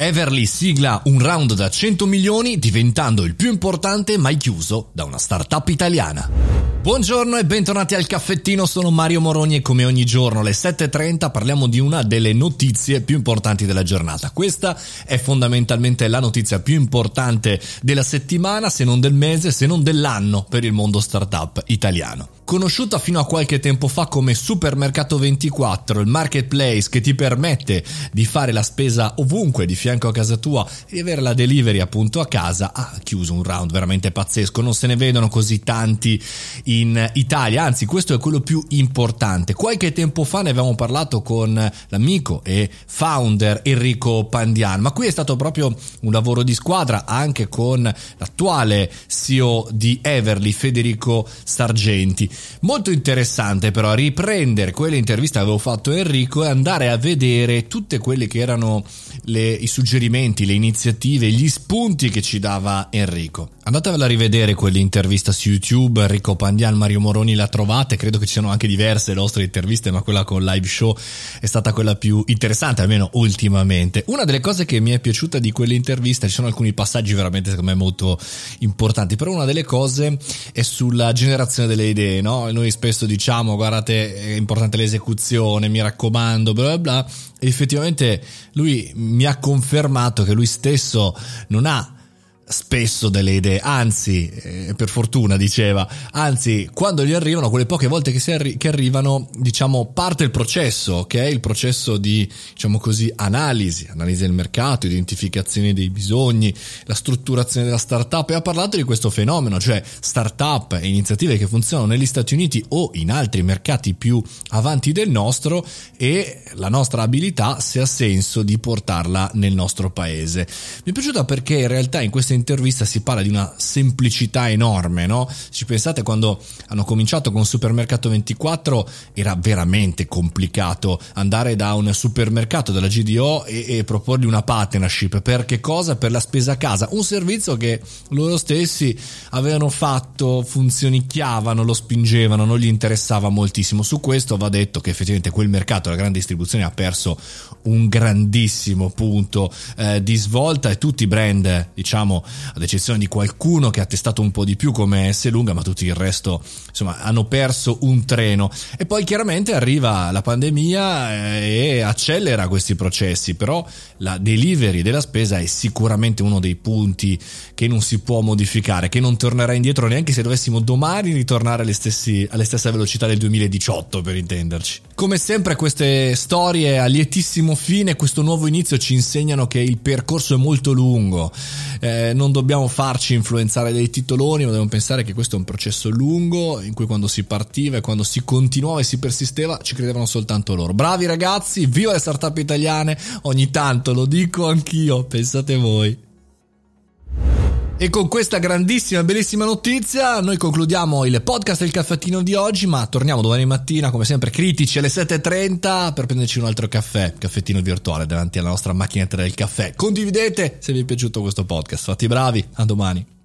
Everly sigla un round da 100 milioni diventando il più importante mai chiuso da una startup italiana. Buongiorno e bentornati al caffettino, sono Mario Moroni e come ogni giorno alle 7.30 parliamo di una delle notizie più importanti della giornata. Questa è fondamentalmente la notizia più importante della settimana, se non del mese, se non dell'anno per il mondo startup italiano conosciuta fino a qualche tempo fa come Supermercato 24, il marketplace che ti permette di fare la spesa ovunque di fianco a casa tua e di avere la delivery appunto a casa, ha chiuso un round veramente pazzesco, non se ne vedono così tanti in Italia, anzi questo è quello più importante. Qualche tempo fa ne avevamo parlato con l'amico e founder Enrico Pandian, ma qui è stato proprio un lavoro di squadra anche con l'attuale CEO di Everly, Federico Sargenti. Molto interessante però riprendere quelle interviste che avevo fatto a Enrico e andare a vedere tutte quelle che erano le, i suggerimenti, le iniziative, gli spunti che ci dava Enrico. Andatevela a rivedere quell'intervista su YouTube, Enrico Pandian, Mario Moroni la trovate, credo che ci siano anche diverse nostre interviste, ma quella con live show è stata quella più interessante, almeno ultimamente. Una delle cose che mi è piaciuta di quell'intervista, ci sono alcuni passaggi veramente secondo me molto importanti, però una delle cose è sulla generazione delle idee, no? Noi spesso diciamo guardate è importante l'esecuzione, mi raccomando, bla bla bla, e effettivamente lui mi ha confermato che lui stesso non ha spesso delle idee, anzi, eh, per fortuna diceva, anzi, quando gli arrivano, quelle poche volte che, arri- che, arrivano, diciamo, parte il processo, che è il processo di, diciamo così, analisi, analisi del mercato, identificazione dei bisogni, la strutturazione della startup. E ha parlato di questo fenomeno, cioè startup e iniziative che funzionano negli Stati Uniti o in altri mercati più avanti del nostro e la nostra abilità, se ha senso, di portarla nel nostro paese. Mi è piaciuta perché in realtà in queste intervista si parla di una semplicità enorme, no? Ci pensate quando hanno cominciato con Supermercato 24 era veramente complicato andare da un supermercato della GDO e, e proporgli una partnership per che cosa? Per la spesa a casa, un servizio che loro stessi avevano fatto, funzionicchiavano, lo spingevano, non gli interessava moltissimo. Su questo va detto che effettivamente quel mercato, la grande distribuzione ha perso un grandissimo punto eh, di svolta e tutti i brand, diciamo, ad eccezione di qualcuno che ha testato un po' di più come S lunga, ma tutti il resto insomma hanno perso un treno. E poi chiaramente arriva la pandemia eh, e accelera questi processi, però la delivery della spesa è sicuramente uno dei punti che non si può modificare, che non tornerà indietro neanche se dovessimo domani ritornare alle, stessi, alle stesse velocità del 2018 per intenderci. Come sempre queste storie a lietissimo fine, questo nuovo inizio ci insegnano che il percorso è molto lungo, eh, non dobbiamo farci influenzare dai titoloni, ma dobbiamo pensare che questo è un processo lungo in cui quando si partiva e quando si continuava e si persisteva ci credevano soltanto loro. Bravi ragazzi, viva le startup italiane, ogni tanto lo dico anch'io, pensate voi. E con questa grandissima, bellissima notizia noi concludiamo il podcast del caffettino di oggi, ma torniamo domani mattina come sempre critici alle 7.30 per prenderci un altro caffè, caffettino virtuale davanti alla nostra macchinetta del caffè. Condividete se vi è piaciuto questo podcast, fate i bravi, a domani.